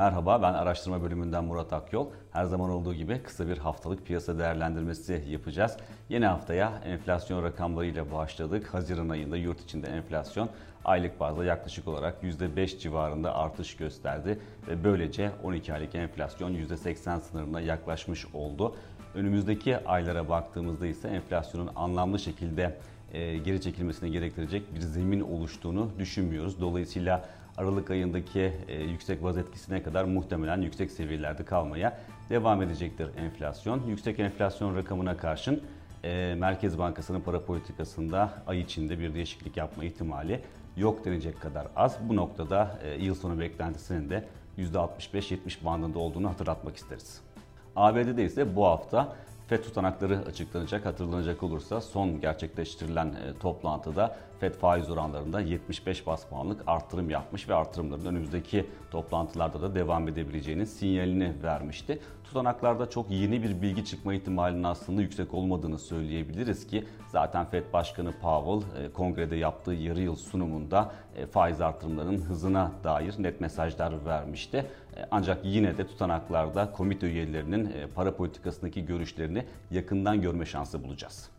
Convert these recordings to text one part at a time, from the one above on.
Merhaba ben araştırma bölümünden Murat Akyol. Her zaman olduğu gibi kısa bir haftalık piyasa değerlendirmesi yapacağız. Yeni haftaya enflasyon rakamlarıyla başladık. Haziran ayında yurt içinde enflasyon aylık bazda yaklaşık olarak %5 civarında artış gösterdi ve böylece 12 aylık enflasyon %80 sınırına yaklaşmış oldu. Önümüzdeki aylara baktığımızda ise enflasyonun anlamlı şekilde e, geri çekilmesini gerektirecek bir zemin oluştuğunu düşünmüyoruz. Dolayısıyla Aralık ayındaki e, yüksek baz etkisine kadar muhtemelen yüksek seviyelerde kalmaya devam edecektir enflasyon. Yüksek enflasyon rakamına karşın e, Merkez Bankası'nın para politikasında ay içinde bir değişiklik yapma ihtimali yok denecek kadar az. Bu noktada yıl sonu beklentisinin de %65-70 bandında olduğunu hatırlatmak isteriz. ABD'de ise bu hafta FED tutanakları açıklanacak. Hatırlanacak olursa son gerçekleştirilen e, toplantıda FED faiz oranlarında 75 bas puanlık artırım yapmış ve artırımların önümüzdeki toplantılarda da devam edebileceğinin sinyalini vermişti. Tutanaklarda çok yeni bir bilgi çıkma ihtimalinin aslında yüksek olmadığını söyleyebiliriz ki zaten FED Başkanı Powell e, kongrede yaptığı yarı yıl sunumunda faiz artırımlarının hızına dair net mesajlar vermişti. Ancak yine de tutanaklarda komite üyelerinin para politikasındaki görüşlerini yakından görme şansı bulacağız.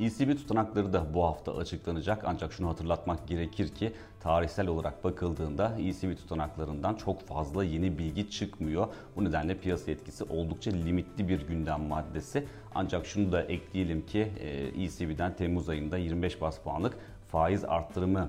ECB tutanakları da bu hafta açıklanacak ancak şunu hatırlatmak gerekir ki tarihsel olarak bakıldığında ECB tutanaklarından çok fazla yeni bilgi çıkmıyor. Bu nedenle piyasa etkisi oldukça limitli bir gündem maddesi. Ancak şunu da ekleyelim ki ECB'den Temmuz ayında 25 bas puanlık faiz arttırımı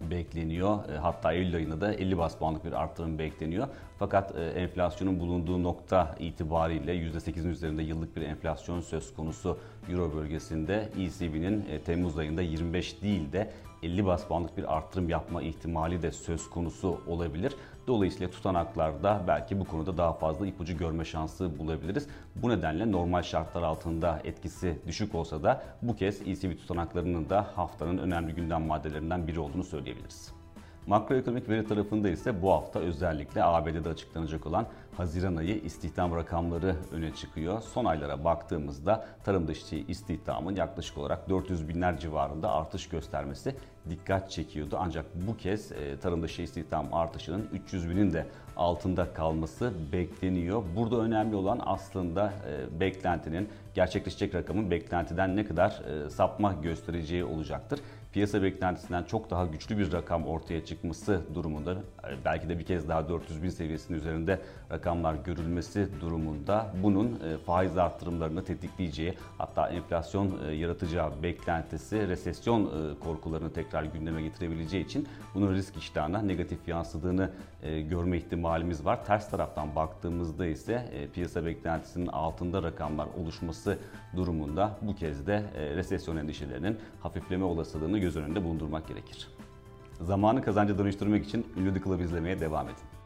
bekleniyor. E, hatta Eylül ayında da 50 bas puanlık bir artırım bekleniyor. Fakat e, enflasyonun bulunduğu nokta itibariyle %8'in üzerinde yıllık bir enflasyon söz konusu Euro bölgesinde ECB'nin e, Temmuz ayında 25 değil de 50 bas puanlık bir artırım yapma ihtimali de söz konusu olabilir. Dolayısıyla tutanaklarda belki bu konuda daha fazla ipucu görme şansı bulabiliriz. Bu nedenle normal şartlar altında etkisi düşük olsa da bu kez ECB tutanaklarının da haftanın önemli gündem maddelerinden biri olduğunu söyleyebiliriz. Makroekonomik veri tarafında ise bu hafta özellikle ABD'de açıklanacak olan Haziran ayı istihdam rakamları öne çıkıyor. Son aylara baktığımızda tarım dışı istihdamın yaklaşık olarak 400 binler civarında artış göstermesi dikkat çekiyordu. Ancak bu kez e, tarım dışı istihdam artışının 300 binin de altında kalması bekleniyor. Burada önemli olan aslında e, beklentinin gerçekleşecek rakamın beklentiden ne kadar e, sapma göstereceği olacaktır piyasa beklentisinden çok daha güçlü bir rakam ortaya çıkması durumunda belki de bir kez daha 400 bin seviyesinin üzerinde rakamlar görülmesi durumunda bunun e, faiz arttırımlarını tetikleyeceği hatta enflasyon e, yaratacağı beklentisi resesyon e, korkularını tekrar gündeme getirebileceği için bunun risk iştahına negatif yansıdığını görme ihtimalimiz var. Ters taraftan baktığımızda ise piyasa beklentisinin altında rakamlar oluşması durumunda bu kez de resesyon endişelerinin hafifleme olasılığını göz önünde bulundurmak gerekir. Zamanı kazanca dönüştürmek için ünlü The izlemeye devam edin.